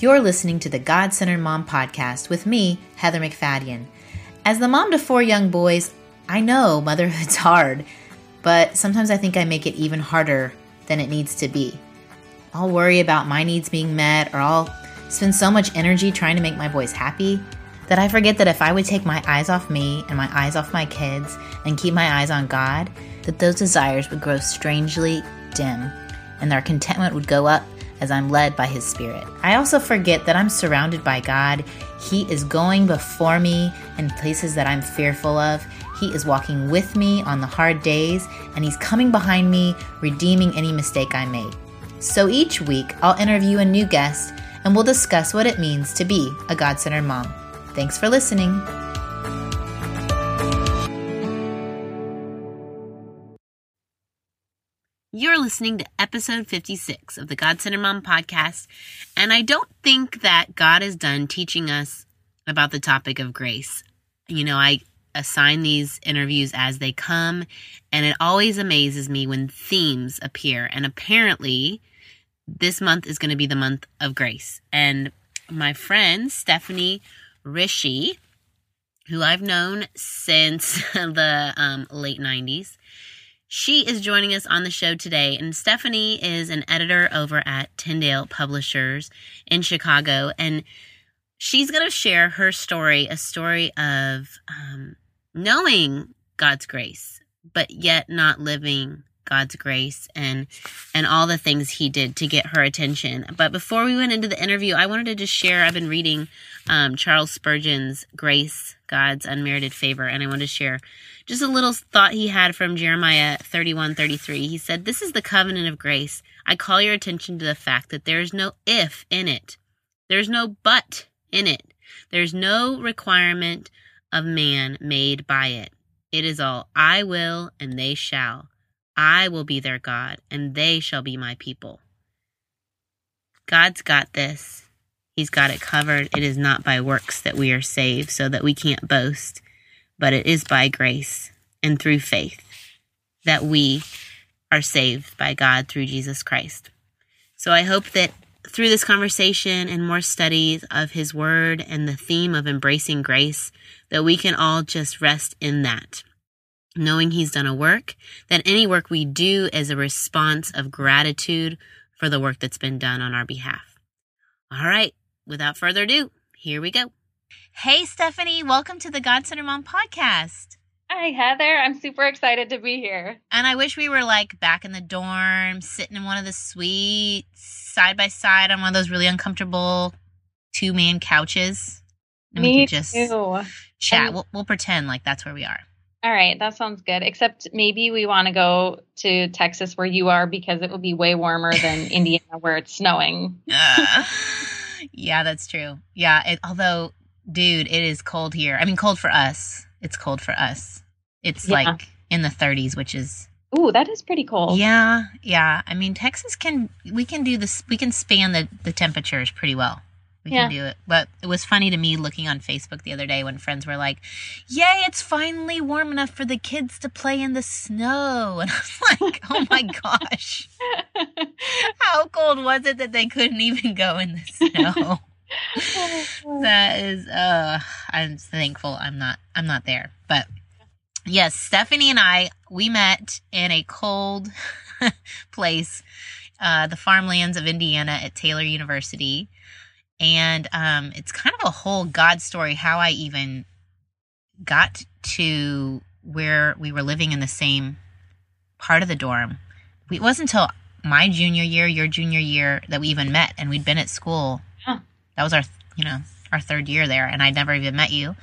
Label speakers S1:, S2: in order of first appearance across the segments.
S1: You're listening to the God Centered Mom podcast with me, Heather McFadden. As the mom to four young boys, I know motherhood's hard, but sometimes I think I make it even harder than it needs to be. I'll worry about my needs being met, or I'll spend so much energy trying to make my boys happy that I forget that if I would take my eyes off me and my eyes off my kids and keep my eyes on God, that those desires would grow strangely dim and their contentment would go up as I'm led by His Spirit. I also forget that I'm surrounded by God. He is going before me in places that I'm fearful of. He is walking with me on the hard days, and He's coming behind me, redeeming any mistake I made. So each week, I'll interview a new guest and we'll discuss what it means to be a God centered mom. Thanks for listening. You're listening to episode 56 of the God Centered Mom podcast, and I don't think that God is done teaching us about the topic of grace. You know, I assign these interviews as they come, and it always amazes me when themes appear. And apparently, this month is going to be the month of grace. And my friend Stephanie Rische, who I've known since the um, late 90s, she is joining us on the show today, and Stephanie is an editor over at Tyndale Publishers in Chicago, and she's going to share her story a story of um, knowing God's grace, but yet not living God's grace and and all the things he did to get her attention. But before we went into the interview, I wanted to just share. I've been reading um, Charles Spurgeon's "Grace, God's Unmerited Favor," and I want to share just a little thought he had from Jeremiah 31 33. He said, This is the covenant of grace. I call your attention to the fact that there is no if in it, there's no but in it, there's no requirement of man made by it. It is all I will and they shall. I will be their God and they shall be my people. God's got this. He's got it covered. It is not by works that we are saved, so that we can't boast but it is by grace and through faith that we are saved by God through Jesus Christ. So I hope that through this conversation and more studies of His Word and the theme of embracing grace, that we can all just rest in that. Knowing He's done a work, that any work we do is a response of gratitude for the work that's been done on our behalf. All right, without further ado, here we go. Hey, Stephanie, welcome to the God Center Mom podcast.
S2: Hi, Heather. I'm super excited to be here.
S1: And I wish we were like back in the dorm, sitting in one of the suites, side by side on one of those really uncomfortable two man couches.
S2: And Me we could just too.
S1: chat. we'll, we'll pretend like that's where we are.
S2: All right, that sounds good. Except maybe we want to go to Texas where you are because it will be way warmer than Indiana where it's snowing.
S1: uh, yeah, that's true. Yeah, it, although dude, it is cold here. I mean, cold for us. It's cold for us. It's yeah. like in the 30s, which is.
S2: Ooh, that is pretty cold.
S1: Yeah, yeah. I mean, Texas can we can do this. We can span the the temperatures pretty well. We yeah. can do it. But it was funny to me looking on Facebook the other day when friends were like, "Yay, it's finally warm enough for the kids to play in the snow." And I was like, "Oh my gosh, how cold was it that they couldn't even go in the snow?" That is uh I'm thankful I'm not I'm not there. But yes, Stephanie and I we met in a cold place, uh the farmlands of Indiana at Taylor University. And um it's kind of a whole God story how I even got to where we were living in the same part of the dorm. It wasn't until my junior year, your junior year, that we even met, and we'd been at school that was our, you know, our third year there, and I'd never even met you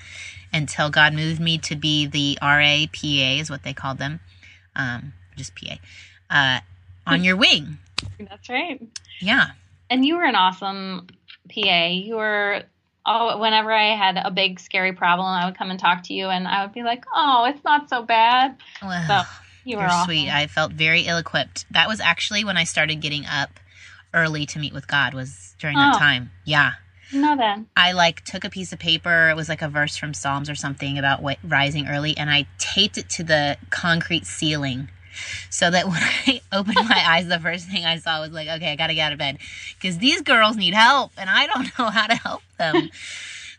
S1: until God moved me to be the RA PA is what they called them, um, just PA, uh, on your wing.
S2: That's right.
S1: Yeah.
S2: And you were an awesome PA. You were oh, whenever I had a big scary problem, I would come and talk to you, and I would be like, "Oh, it's not so bad."
S1: Well, so you were awesome. sweet. I felt very ill-equipped. That was actually when I started getting up early to meet with God. Was during that oh. time. Yeah.
S2: No, then.
S1: I like took a piece of paper. It was like a verse from Psalms or something about what, rising early, and I taped it to the concrete ceiling. so that when I opened my eyes, the first thing I saw was like, okay, I got to get out of bed because these girls need help and I don't know how to help them.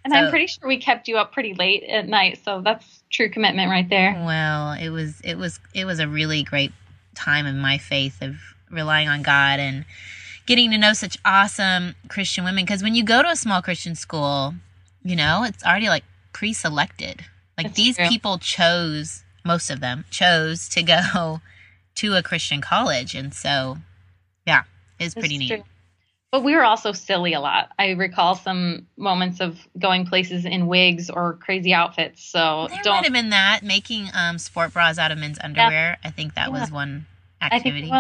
S2: And
S1: So-
S2: I'm pretty sure we kept you up pretty late at night, so that's true commitment right there.
S1: Well, it was it was it was a really great time in my faith of relying on God and getting to know such awesome Christian women because when you go to a small Christian school, you know, it's already like pre-selected. Like
S2: That's
S1: these
S2: true.
S1: people chose most of them chose to go to a Christian college and so yeah, it's pretty neat.
S2: true. But we were also silly a lot. I recall some moments of going places in wigs or crazy outfits. So
S1: There might
S2: don't.
S1: have been that making um sport bras out of men's underwear. I think that was
S2: Yeah.
S1: one
S2: I think
S1: activity.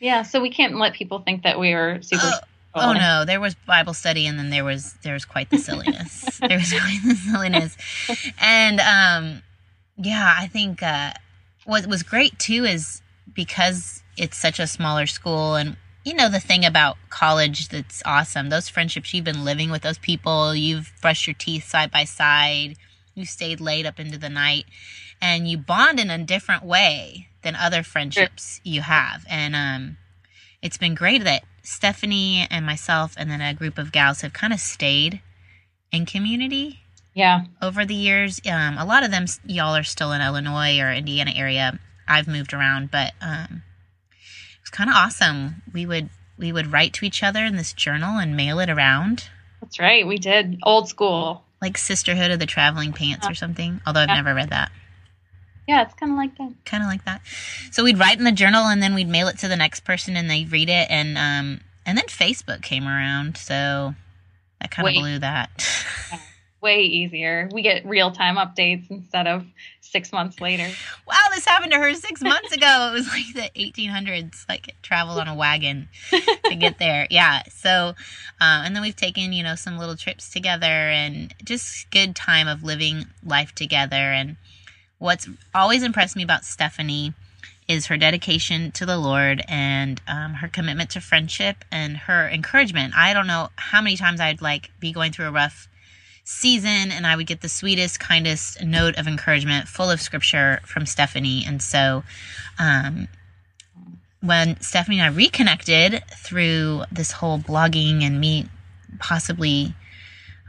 S2: Yeah, so we can't let people think that we are super.
S1: Oh, Oh no, there was Bible study and then there was there was quite the silliness. there was quite the silliness. And um yeah, I think uh what was great too is because it's such a smaller school and you know the thing about college that's awesome. Those friendships you've been living with those people, you've brushed your teeth side by side, you stayed late up into the night and you bond in a different way than other friendships you have. And um it's been great that Stephanie and myself and then a group of gals have kind of stayed in community
S2: Yeah,
S1: over the years. Um, a lot of them, y'all are still in Illinois or Indiana area. I've moved around, but um, it was kind of awesome. We would we would write to each other in this journal and mail it around,
S2: that's right. We did old school.
S1: like Sisterhood of the Traveling Pants or something. Although I've
S2: Yeah.
S1: never read that.
S2: Yeah, it's kind of like that.
S1: kind of like that. So we'd write in the journal and then we'd mail it to the next person and they'd read it and um and then Facebook came around, so that kind of blew that.
S2: Way easier. We get real time updates instead of six months later.
S1: wow, this happened to her six months ago. It was like the 1800s, like travel on a wagon to get there. Yeah. So, uh, and then we've taken, you know, some little trips together and just good time of living life together. And what's always impressed me about Stephanie is her dedication to the Lord and um, her commitment to friendship and her encouragement. I don't know how many times I'd like be going through a rough season and I would get the sweetest, kindest note of encouragement full of scripture from Stephanie. And so, um, when Stephanie and I reconnected through this whole blogging and me possibly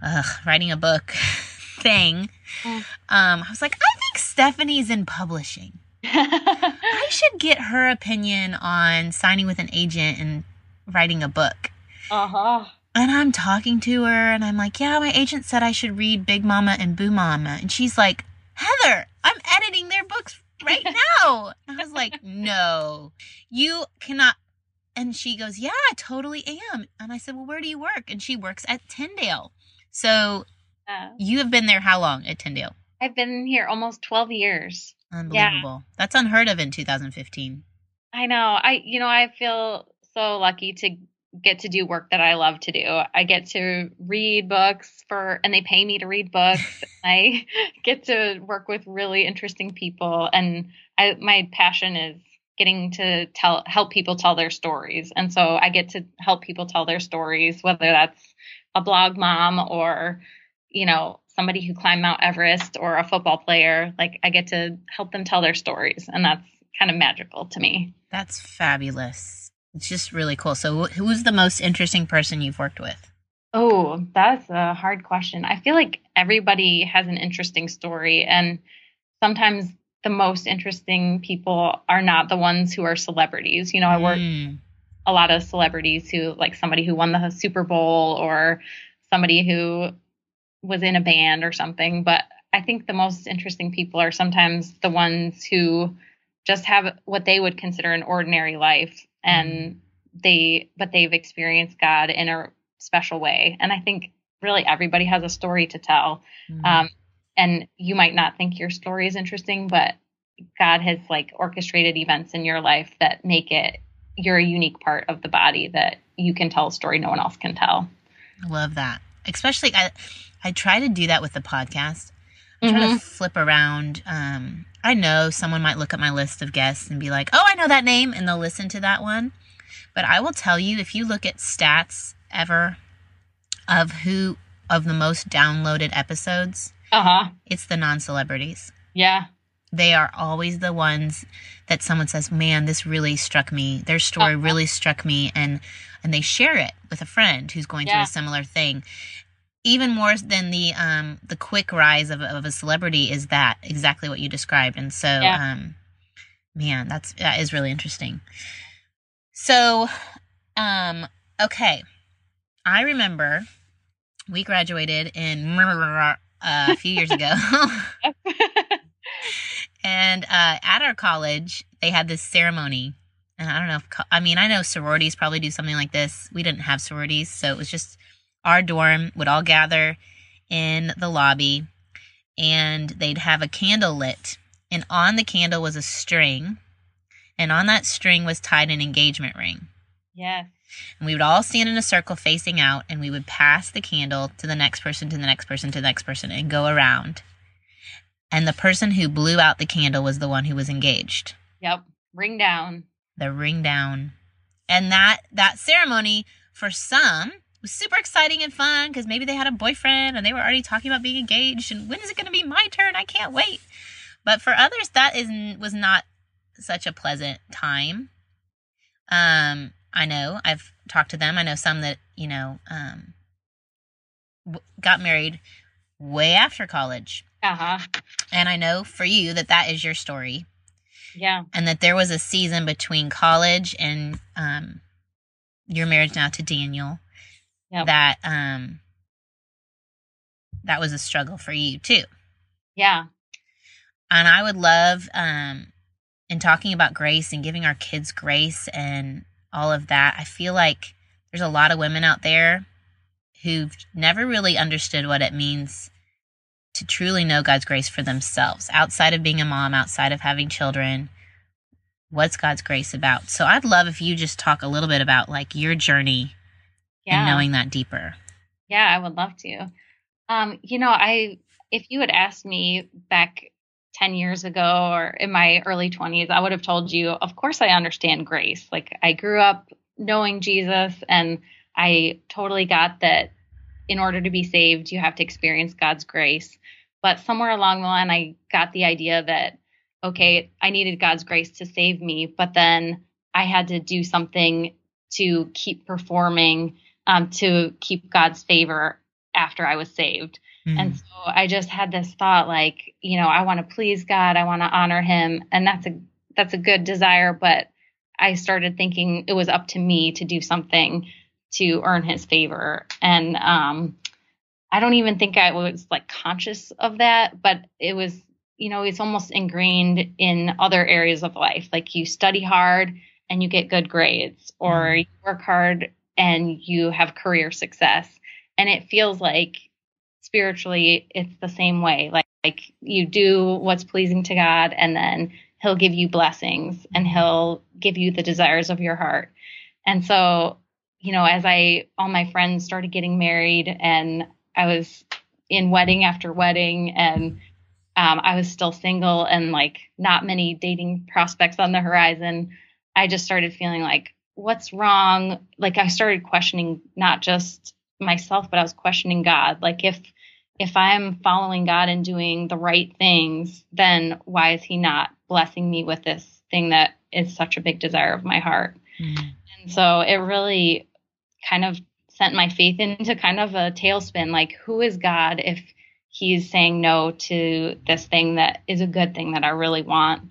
S1: uh, writing a book thing. Um, I was like, I think Stephanie's in publishing. I should get her opinion on signing with an agent and writing a book.
S2: uh huh.
S1: And I'm talking to her and I'm like, yeah, my agent said I should read Big Mama and Boo Mama. And she's like, Heather, I'm editing their books right now. And I was like, no, you cannot. And she goes, yeah, I totally am. And I said, well, where do you work? And she works at Tyndale. So You have been there how long at Tyndale?
S2: I've been here almost 12 years.
S1: Unbelievable. That's unheard of in 2015.
S2: I know. I you know, I feel so lucky to get to do work that I love to do. I get to read books for and they pay me to read books. I get to work with really interesting people and I my passion is getting to tell help people tell their stories. And so I get to help people tell their stories whether that's a blog mom or you know, somebody who climbed Mount Everest or a football player. Like I get to help them tell their stories and that's kind of magical to me.
S1: That's fabulous. It's just really cool. So, who's the most interesting person you've worked with?
S2: Oh, that's a hard question. I feel like everybody has an interesting story, and sometimes the most interesting people are not the ones who are celebrities. You know, I work
S1: Mm,
S2: a lot of celebrities who, like somebody who won the Super Bowl or somebody who was in a band or something. But I think the most interesting people are sometimes the ones who just have what they would consider an ordinary life and they but they've experienced God in a special way. And I think really everybody has a story to tell.
S1: mm.
S2: Um, and you might not think your story is interesting, but God has like orchestrated events in your life that make it you're a unique part of the body that you can tell a story no one else can tell.
S1: Love that. Especially, I, I try to do that with the podcast. I try
S2: Mhm.
S1: to flip around. Um, I know someone might look at my list of guests and be like, "Oh, I know that name," and they'll listen to that one. But I will tell you, if you look at stats ever of who of the most downloaded episodes,
S2: Uh huh.
S1: it's the non-celebrities.
S2: Yeah.
S1: they are always the ones that someone says, "Man, this really struck me. Their story
S2: Uh-huh.
S1: really struck me," and and they share it with a friend who's going through a similar thing. Even more than the um the quick rise of, of a celebrity is that exactly what you described, and so
S2: Yeah.
S1: um, man, that's that is really interesting. So, um, okay, I remember we graduated in uh, a few years ago. And uh, at our college, they had this ceremony. And I don't know if, I mean, I know sororities probably do something like this. We didn't have sororities. So it was just our dorm would all gather in the lobby and they'd have a candle lit. And on the candle was a string. And on that string was tied an engagement ring.
S2: yes.
S1: And we would all stand in a circle facing out and we would pass the candle to the next person, to the next person, to the next person, and go around. And the person who blew out the candle was the one who was engaged.
S2: Yep. Ring down.
S1: The ring down. And that that ceremony for some was super exciting and fun because maybe they had a boyfriend and they were already talking about being engaged and when is it going to be my turn? I can't wait. But for others that is was not such a pleasant time. Um I know I've talked to them. I know some that, you know, um w- got married way after college.
S2: Uh huh.
S1: And I know for you that that is your story
S2: Yeah.
S1: and that there was a season between college and um, your marriage now to Daniel
S2: Yep.
S1: that um, that was a struggle for you too.
S2: Yeah.
S1: And I would love um, in talking about grace and giving our kids grace and all of that. I feel like there's a lot of women out there who've never really understood what it means to truly know God's grace for themselves outside of being a mom, outside of having children. What's God's grace about? So I'd love if you just talk a little bit about like your journey
S2: Yeah.
S1: and knowing that deeper.
S2: Yeah, I would love to. Um, you know, I if you had asked me back 10 years ago or in my early 20s, I would have told you, of course I understand grace. Like I grew up knowing Jesus and I totally got that in order to be saved, you have to experience God's grace. But somewhere along the line I got the idea that okay, I needed God's grace to save me, but then I had to do something to keep performing um, to keep God's favor after I was saved.
S1: Mm.
S2: And so I just had this thought like, you know, I want to please God, I want to honor him, and that's a that's a good desire, but I started thinking it was up to me to do something to earn his favor. And um I don't even think I was like conscious of that, but it was, you know, it's almost ingrained in other areas of life. Like you study hard and you get good grades, or
S1: Mhm.
S2: you work hard and you have career success. And it feels like spiritually it's the same way. Like like you do what's pleasing to God and then he'll give you blessings and he'll give you the desires of your heart. And so, you know, as I all my friends started getting married and I was in wedding after wedding and um, I was still single and like not many dating prospects on the horizon. I just started feeling like, what's wrong? Like I started questioning not just myself, but I was questioning God. Like if if I'm following God and doing the right things, then why is He not blessing me with this thing that is such a big desire of my heart?
S1: Mm.
S2: And so it really kind of sent my faith into kind of a tailspin like, who is God if He's saying no to this thing that is a good thing that I really want?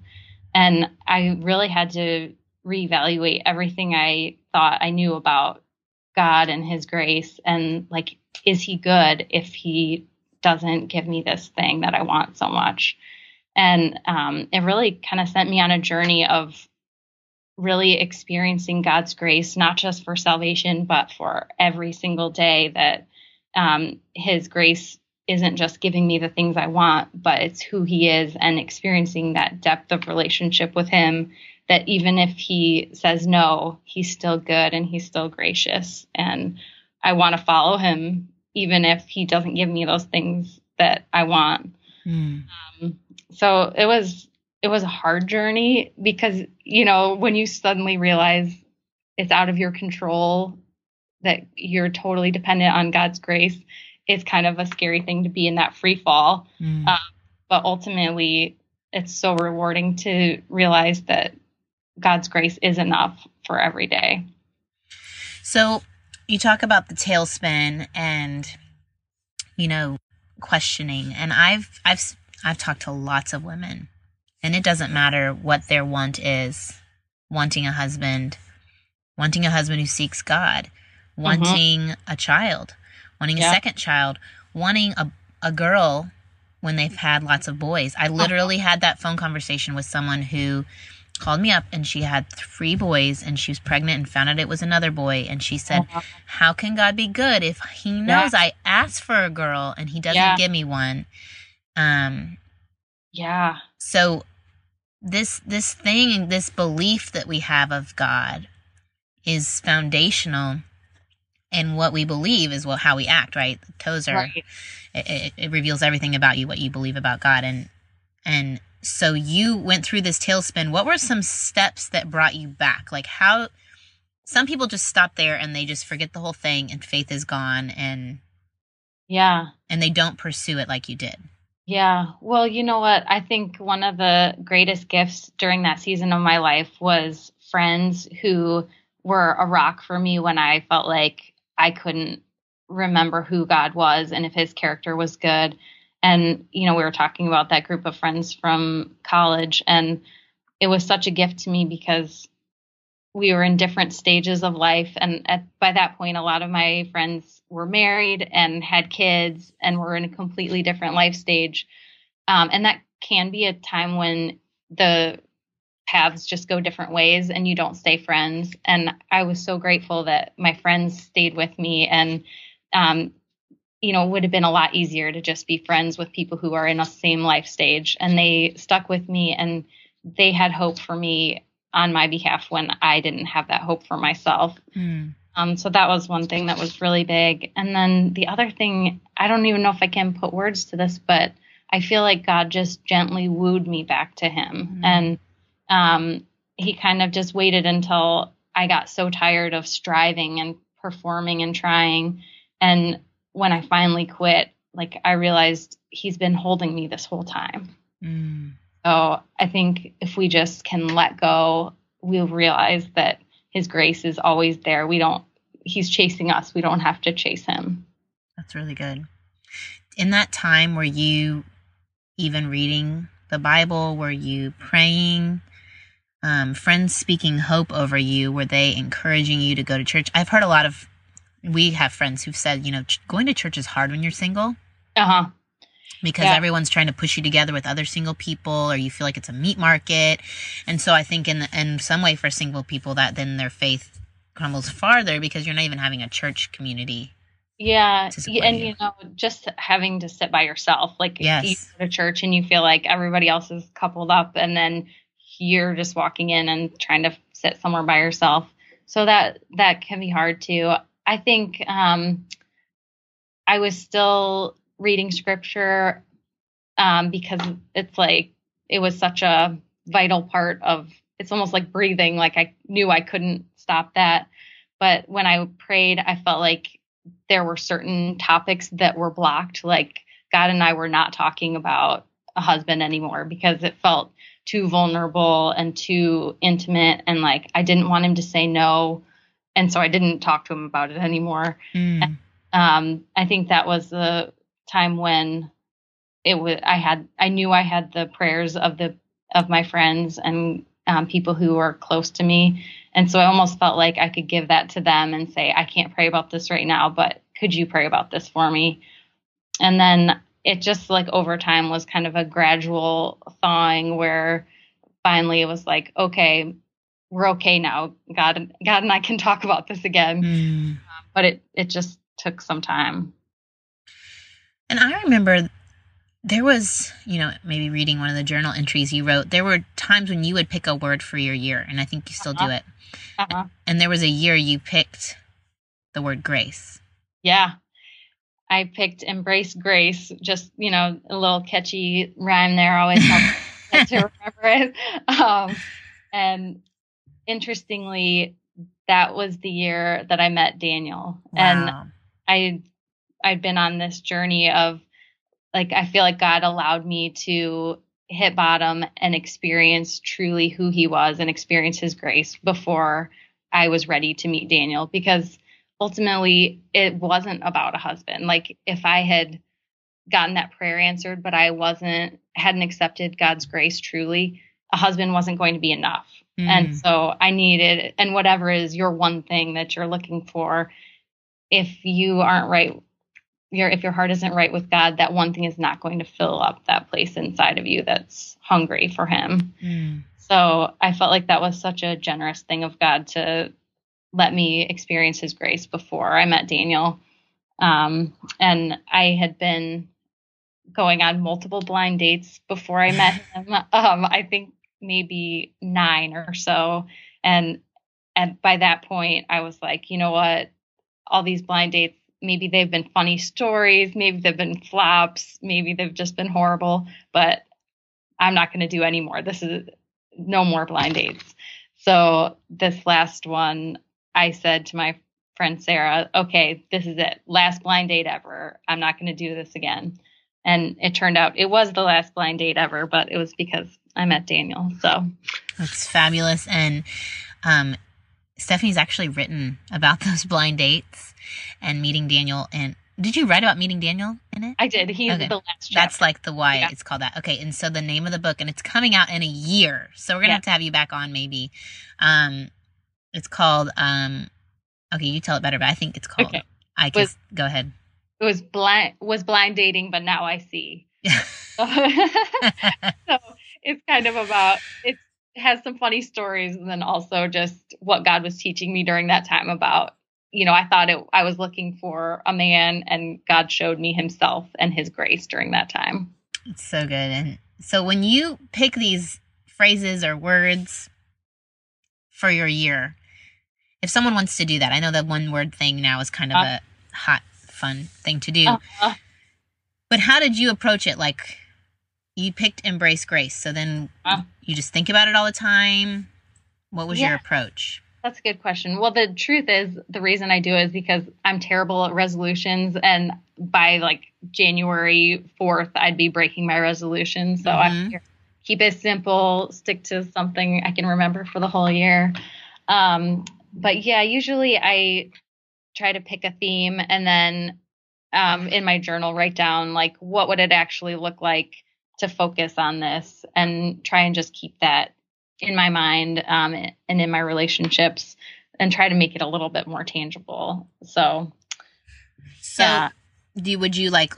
S2: And I really had to reevaluate everything I thought I knew about God and His grace. And like, is He good if He doesn't give me this thing that I want so much? And um, it really kind of sent me on a journey of really experiencing God's grace, not just for salvation, but for every single day that um, His grace isn't just giving me the things I want, but it's who He is and experiencing that depth of relationship with Him. That even if He says no, He's still good and He's still gracious. And I want to follow Him, even if He doesn't give me those things that I want
S1: Mm.
S2: so it was it was a hard journey because you know when you suddenly realize it's out of your control that you're totally dependent on God's grace it's kind of a scary thing to be in that free fall
S1: Mm.
S2: Uh, but ultimately it's so rewarding to realize that God's grace is enough for every day.
S1: So you talk about the tailspin and you know questioning and I've I've I've talked to lots of women and it doesn't matter what their want is wanting a husband wanting a husband who seeks God mm-hmm. wanting mm-hmm. a child wanting yeah. a second child wanting a a girl when they've had lots of boys. I literally had that phone conversation with someone who called me up and she had three boys and she was pregnant and found out it was another boy and she said uh-huh. how can god be good if he knows yeah. i asked for a girl and he doesn't yeah. give me one um
S2: yeah
S1: so this this thing this belief that we have of god is foundational and what we believe is well how we act right the tozer right. it, it, reveals everything about you what you believe about god and and so you went through this tailspin. What were some steps that brought you back? Like how some people just stop there and they just forget the whole thing and faith is gone and
S2: yeah.
S1: and they don't pursue it like you did.
S2: Yeah. Well you know what? I think one of the greatest gifts during that season of my life was friends who were a rock for me when i felt like I couldn't remember who God was and if his character was good. And, you know, we were talking about that group of friends from college, and it was such a gift to me because we were in different stages of life. And at, by that point, a lot of my friends were married and had kids and were in a completely different life stage. Um, and that can be a time when the paths just go different ways and you don't stay friends. And I was so grateful that my friends stayed with me and, um, you know, it would have been a lot easier to just be friends with people who are in the same life stage. And they stuck with me and they had hope for me on my behalf when I didn't have that hope for myself. Mm. Um, so that was one thing that was really big. And then the other thing, I don't even know if I can put words to this, but I feel like God just gently wooed me back to Him. Mm. And um, he kind of just waited until I got so tired of striving and performing and trying. And when I finally quit, like I realized he's been holding me this whole time. Mm. So I think if we just can let go, we'll realize that his grace is always there. We don't, he's chasing us. We don't have to chase him.
S1: That's really good. In that time, were you even reading the Bible? Were you praying? um, friends speaking hope over you? Were they encouraging you to go to church? I've heard a lot of, we have friends who've said, you know, going to church is hard when you're single.
S2: Uh huh.
S1: Because yeah. everyone's trying to push you together with other single people, or you feel like it's a meat market, and so I think in the, in some way for single people that then their faith crumbles farther because you're not even having a church community
S2: yeah, and you. you. know, just having to sit by yourself, like
S1: yes.
S2: you go to church and you feel like everybody else is coupled up, and then you're just walking in and trying to sit somewhere by yourself. So that that can be hard too. I think um, I was still reading scripture um, because it's like it was such a vital part of. It's almost like breathing. Like I knew I couldn't stop that. But when I prayed, I felt like there were certain topics that were blocked. Like God and I were not talking about a husband anymore because it felt too vulnerable and too intimate and like I didn't want him to say no and so I didn't talk to him about it anymore. Mm. And, um, I think that was the time when it was I had I knew I had the prayers of the of my friends and um, people who are close to me and so I almost felt like I could give that to them and say I can't pray about this right now but could you pray about this for me and then it just like over time was kind of a gradual thawing where finally it was like, okay, we're okay now. God, God and I can talk about this again. Mm. But it it just took some time.
S1: And I remember there was, you know, maybe reading one of the journal entries you wrote. There were times when you would pick a word for your year, and I think you still uh-huh. do it. Uh-huh. And there was a year you picked the word grace.
S2: Yeah. I picked Embrace Grace, just, you know, a little catchy rhyme there always helps to remember it. Um, and interestingly, that was the year that I met Daniel. Wow. And I I'd been on this journey of like I feel like God allowed me to hit bottom and experience truly who he was and experience his grace before I was ready to meet Daniel because ultimately it wasn't about a husband. Like if I had gotten that prayer answered, but I wasn't, hadn't accepted God's grace truly, a husband wasn't going to be enough. Mm. And so I needed, and whatever is your one thing that you're looking for, if you aren't right, your if your heart isn't right with God, that one thing is not going to fill up that place inside of you that's hungry for Him. Mm. So I felt like that was such a generous thing of God to let me experience His grace before I met Daniel. Um, and I had been going on multiple blind dates before I met him. Um, I think maybe nine or so. And and by that point, I was like, you know what? All these blind dates, maybe they've been funny stories, maybe they've been flops, maybe they've just been horrible, but I'm not going to do any more. This is no more blind dates. So this last one, I said to my friend Sarah, okay, this is it. Last blind date ever. I'm not going to do this again. And it turned out it was the last blind date ever, but it was because I met Daniel. So
S1: that's fabulous. And um, Stephanie's actually written about those blind dates and meeting Daniel. And did you write about meeting Daniel in it?
S2: I did. He's okay. the last.
S1: Chapter. That's like the why yeah. it's called that. Okay. And so the name of the book, and it's coming out in a year. So we're gonna yeah. have to have you back on maybe. Um, it's called. Um, okay, you tell it better, but I think it's called. Okay. I guess. Go ahead.
S2: It was blind was blind dating, but now I see. so, so it's kind of about it has some funny stories and then also just what God was teaching me during that time about you know I thought it I was looking for a man and God showed me himself and his grace during that time.
S1: It's so good. And so when you pick these phrases or words for your year, if someone wants to do that, I know that one word thing now is kind of uh, a hot fun thing to do. Uh, but how did you approach it? Like you picked embrace grace. So then uh, you just think about it all the time. What was yeah, your approach?
S2: That's a good question. Well, the truth is, the reason I do it is because I'm terrible at resolutions, and by like January 4th, I'd be breaking my resolution. So mm-hmm. I keep it simple, stick to something I can remember for the whole year. Um, but yeah, usually I try to pick a theme and then um, in my journal write down like what would it actually look like to focus on this and try and just keep that in my mind um, and in my relationships and try to make it a little bit more tangible. So,
S1: so yeah. do would you like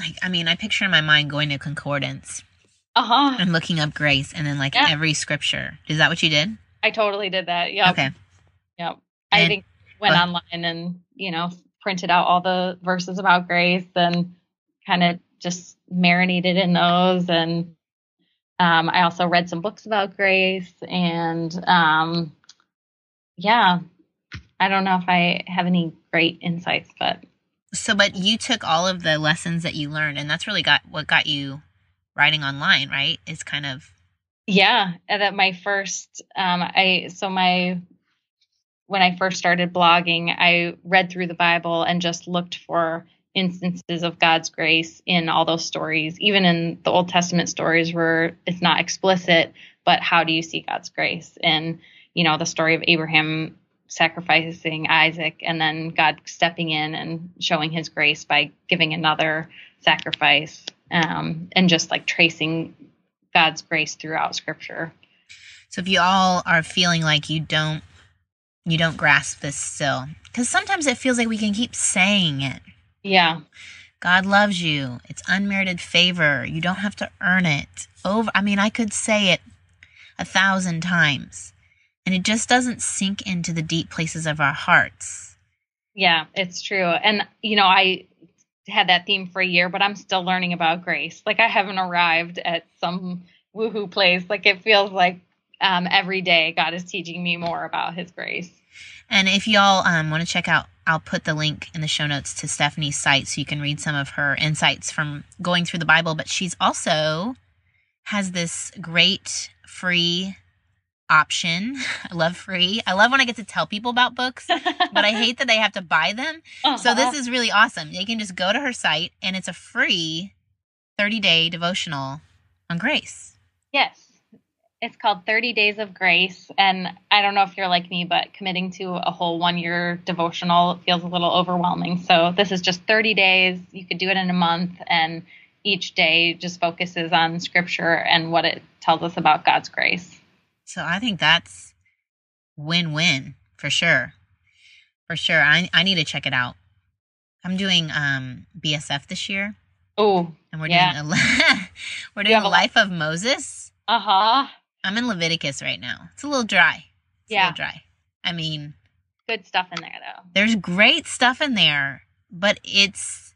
S1: like I mean I picture in my mind going to concordance
S2: uh-huh.
S1: and looking up grace and then like yeah. every scripture. Is that what you did?
S2: I totally did that. Yeah.
S1: Okay.
S2: Yep. I think went online and you know printed out all the verses about grace and kind of just marinated in those. And um, I also read some books about grace. And um, yeah, I don't know if I have any great insights, but.
S1: So, but you took all of the lessons that you learned, and that's really got what got you writing online, right? Is kind of.
S2: Yeah, that my first, um, I so my when I first started blogging, I read through the Bible and just looked for instances of God's grace in all those stories, even in the Old Testament stories where it's not explicit, but how do you see God's grace? And, you know, the story of Abraham sacrificing Isaac and then God stepping in and showing his grace by giving another sacrifice um, and just like tracing God's grace throughout scripture.
S1: So if you all are feeling like you don't you don't grasp this still because sometimes it feels like we can keep saying it
S2: yeah.
S1: God loves you. It's unmerited favor. You don't have to earn it. Over I mean, I could say it a thousand times. And it just doesn't sink into the deep places of our hearts.
S2: Yeah, it's true. And you know, I had that theme for a year, but I'm still learning about grace. Like I haven't arrived at some woohoo place. Like it feels like um, every day God is teaching me more about His grace.
S1: And if y'all um, want to check out, I'll put the link in the show notes to Stephanie's site so you can read some of her insights from going through the Bible. But she's also has this great free option. I love free. I love when I get to tell people about books, but I hate that they have to buy them. Uh-huh. So this is really awesome. They can just go to her site and it's a free 30 day devotional on grace.
S2: Yes. It's called 30 Days of Grace. And I don't know if you're like me, but committing to a whole one year devotional feels a little overwhelming. So this is just 30 days. You could do it in a month. And each day just focuses on scripture and what it tells us about God's grace.
S1: So I think that's win win for sure. For sure. I, I need to check it out. I'm doing um, BSF this year.
S2: Oh,
S1: and we're
S2: yeah.
S1: doing a we're doing a life of Moses.
S2: Uh huh.
S1: I'm in Leviticus right now. It's a little dry. It's
S2: yeah,
S1: a little dry. I mean,
S2: good stuff in there though.
S1: There's great stuff in there, but it's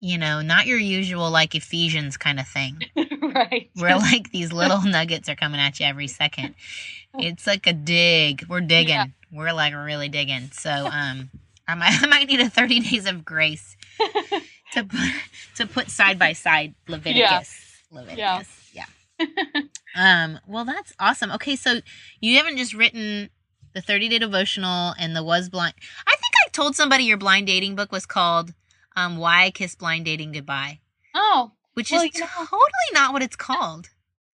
S1: you know not your usual like Ephesians kind of thing.
S2: right.
S1: Where like these little nuggets are coming at you every second. It's like a dig. We're digging. Yeah. We're like really digging. So um, I might I might need a 30 days of grace to put to put side by side Leviticus. Yeah. Leviticus. Yeah. um, well that's awesome. Okay, so you haven't just written the 30 day devotional and the was blind. I think I told somebody your blind dating book was called um Why I Kiss Blind Dating Goodbye.
S2: Oh.
S1: Which well, is totally not what it's called.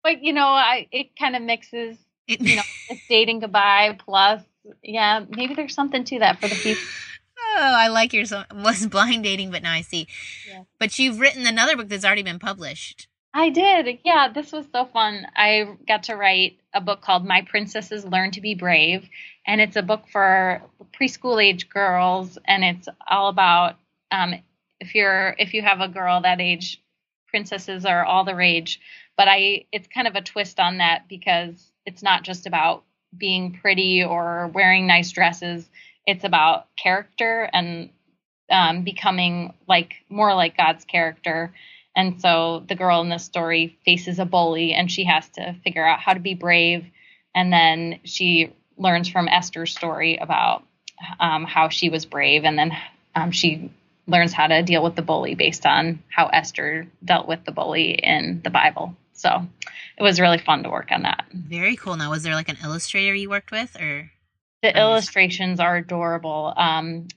S2: But you know, I it kind of mixes it, you know, it's dating goodbye plus yeah, maybe there's something to that for the people.
S1: Oh, I like your was blind dating, but now I see. Yeah. But you've written another book that's already been published.
S2: I did. Yeah, this was so fun. I got to write a book called My Princesses Learn to Be Brave, and it's a book for preschool age girls, and it's all about um, if you're if you have a girl that age, princesses are all the rage. But I, it's kind of a twist on that because it's not just about being pretty or wearing nice dresses it's about character and um, becoming like more like God's character. And so the girl in this story faces a bully and she has to figure out how to be brave. And then she learns from Esther's story about um, how she was brave. And then um, she learns how to deal with the bully based on how Esther dealt with the bully in the Bible. So it was really fun to work on that.
S1: Very cool. Now, was there like an illustrator you worked with or?
S2: The illustrations are adorable. Um,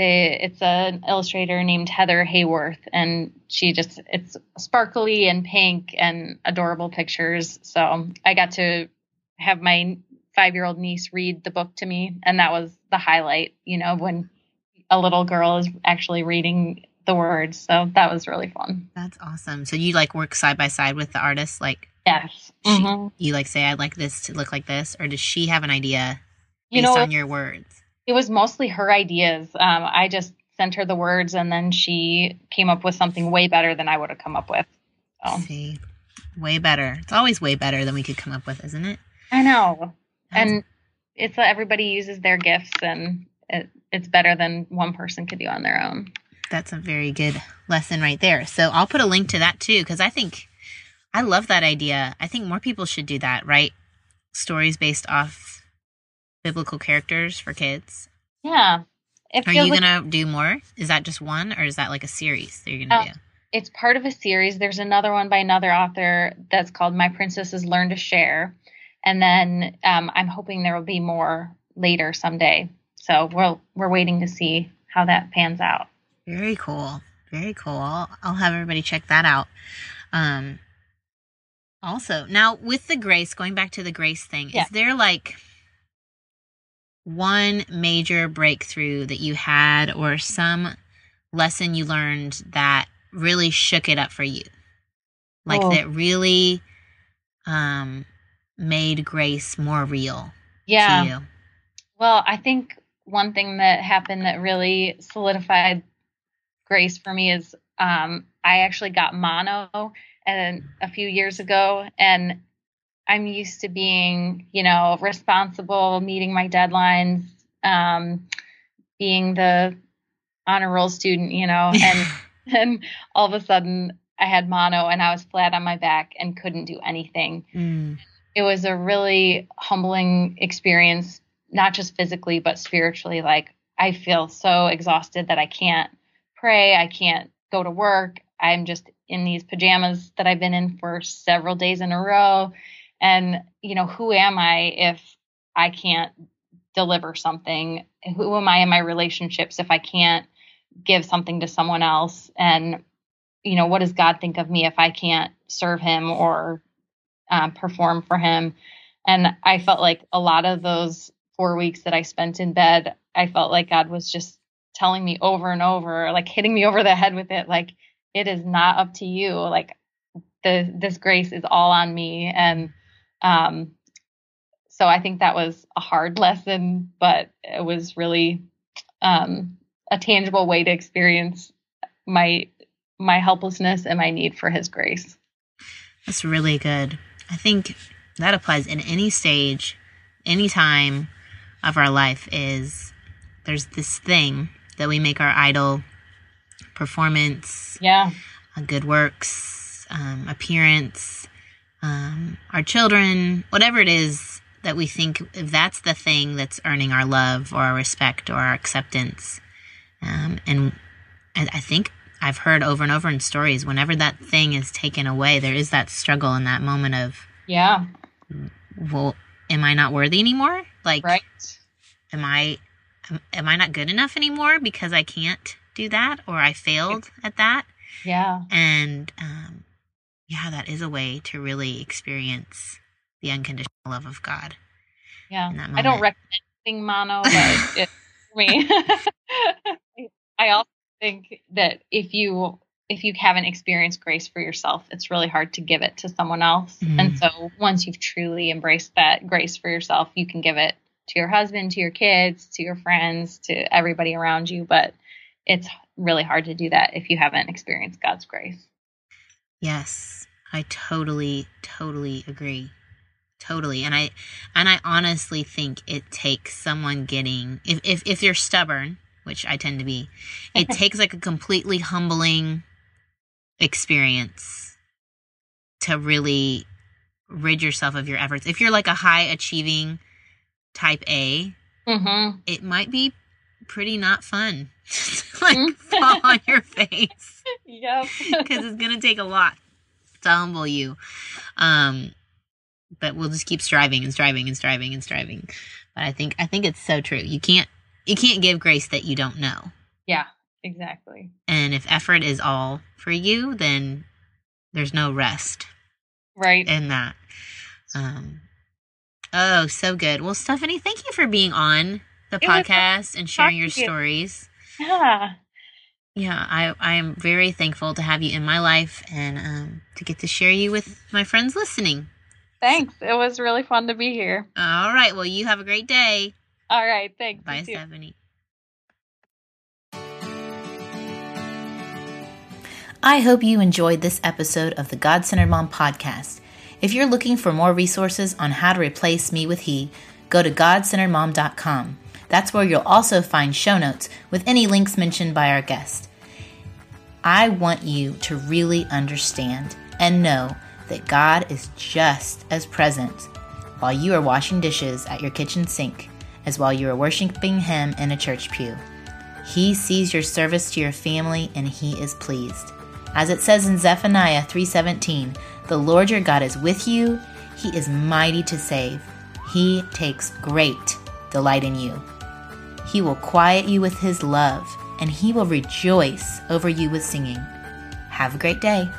S2: they, it's an illustrator named Heather Heyworth, and she just it's sparkly and pink and adorable pictures. So I got to have my five year old niece read the book to me, and that was the highlight. You know, when a little girl is actually reading the words, so that was really fun.
S1: That's awesome. So you like work side by side with the artist, like
S2: yes.
S1: She, mm-hmm. You like say I'd like this to look like this, or does she have an idea?
S2: you
S1: based
S2: know,
S1: on your words?
S2: It was mostly her ideas. Um, I just sent her the words, and then she came up with something way better than I would have come up with.
S1: So. See, way better. It's always way better than we could come up with, isn't it?
S2: I know, and it's everybody uses their gifts, and it, it's better than one person could do on their own.
S1: That's a very good lesson right there. So I'll put a link to that too, because I think I love that idea. I think more people should do that, right? Stories based off biblical characters for kids?
S2: Yeah.
S1: Are you like, gonna do more? Is that just one, or is that like a series that you're gonna uh, do?
S2: It's part of a series. There's another one by another author that's called "My Princesses Learn to Share," and then um, I'm hoping there will be more later someday. So we're we're waiting to see how that pans out.
S1: Very cool. Very cool. I'll, I'll have everybody check that out. Um, also, now with the grace, going back to the grace thing, yeah. is there like one major breakthrough that you had or some lesson you learned that really shook it up for you? Like oh. that really um made grace more real
S2: yeah. Well, I think one thing that happened that really solidified grace for me is um I actually got mono and a few years ago and I'm used to being, you know, responsible, meeting my deadlines, um, being the honor roll student, you know, and and all of a sudden I had mono and I was flat on my back and couldn't do anything. Mm. It was a really humbling experience, not just physically but spiritually. Like I feel so exhausted that I can't pray, I can't go to work. I'm just in these pajamas that I've been in for several days in a row and, you know, who am I if I can't deliver something? Who am I in my relationships if I can't give something to someone else? And, you know, what does God think of me if I can't serve him or uh, perform for him. And I felt like a lot of those four weeks that I spent in bed, I felt like God was just telling me over and over, like hitting me over the head with it, like, it is not up to you. Like, the, this grace is all on me. And, um, so I think that was a hard lesson, but it was really, um, a tangible way to experience my, my helplessness and my need for his grace.
S1: That's really good. I think that applies in any stage, any time of our life is there's this thing that we make our idol performance,
S2: yeah,
S1: good works, um, appearance, um, our children, whatever it is that we think if that's the thing that's earning our love or our respect or our acceptance. Um, and I think I've heard over and over in stories, whenever that thing is taken away, there is that struggle in that moment of,
S2: yeah,
S1: well, am I not worthy anymore? Like,
S2: right.
S1: am I, am, am I not good enough anymore because I can't do that or I failed at that?
S2: Yeah.
S1: And, um, yeah, that is a way to really experience the unconditional love of God.
S2: Yeah. I don't recommend being mono, but it's for me. I also think that if you if you haven't experienced grace for yourself, it's really hard to give it to someone else. Mm-hmm. And so once you've truly embraced that grace for yourself, you can give it to your husband, to your kids, to your friends, to everybody around you. But it's really hard to do that if you haven't experienced God's grace.
S1: Yes, I totally, totally agree. Totally. And I and I honestly think it takes someone getting if if, if you're stubborn, which I tend to be, it takes like a completely humbling experience to really rid yourself of your efforts. If you're like a high achieving type A,
S2: mm-hmm.
S1: it might be pretty not fun. like fall on your face.
S2: Yep.
S1: Because it's gonna take a lot to humble you. Um, but we'll just keep striving and striving and striving and striving. But I think I think it's so true. You can't you can't give grace that you don't know.
S2: Yeah, exactly.
S1: And if effort is all for you, then there's no rest.
S2: Right.
S1: In that. Um Oh, so good. Well, Stephanie, thank you for being on the it podcast and sharing your stories.
S2: Yeah.
S1: Yeah, I I am very thankful to have you in my life and um, to get to share you with my friends listening.
S2: Thanks. It was really fun to be here.
S1: All right. Well, you have a great day.
S2: All right. Thanks.
S1: Bye, Stephanie. I hope you enjoyed this episode of the God Centered Mom podcast. If you're looking for more resources on how to replace me with he, go to godcenteredmom.com. That's where you'll also find show notes with any links mentioned by our guest. I want you to really understand and know that God is just as present while you are washing dishes at your kitchen sink as while you are worshiping Him in a church pew. He sees your service to your family and He is pleased. As it says in Zephaniah 3:17, "The Lord your God is with you; he is mighty to save. He takes great delight in you." He will quiet you with his love, and he will rejoice over you with singing. Have a great day.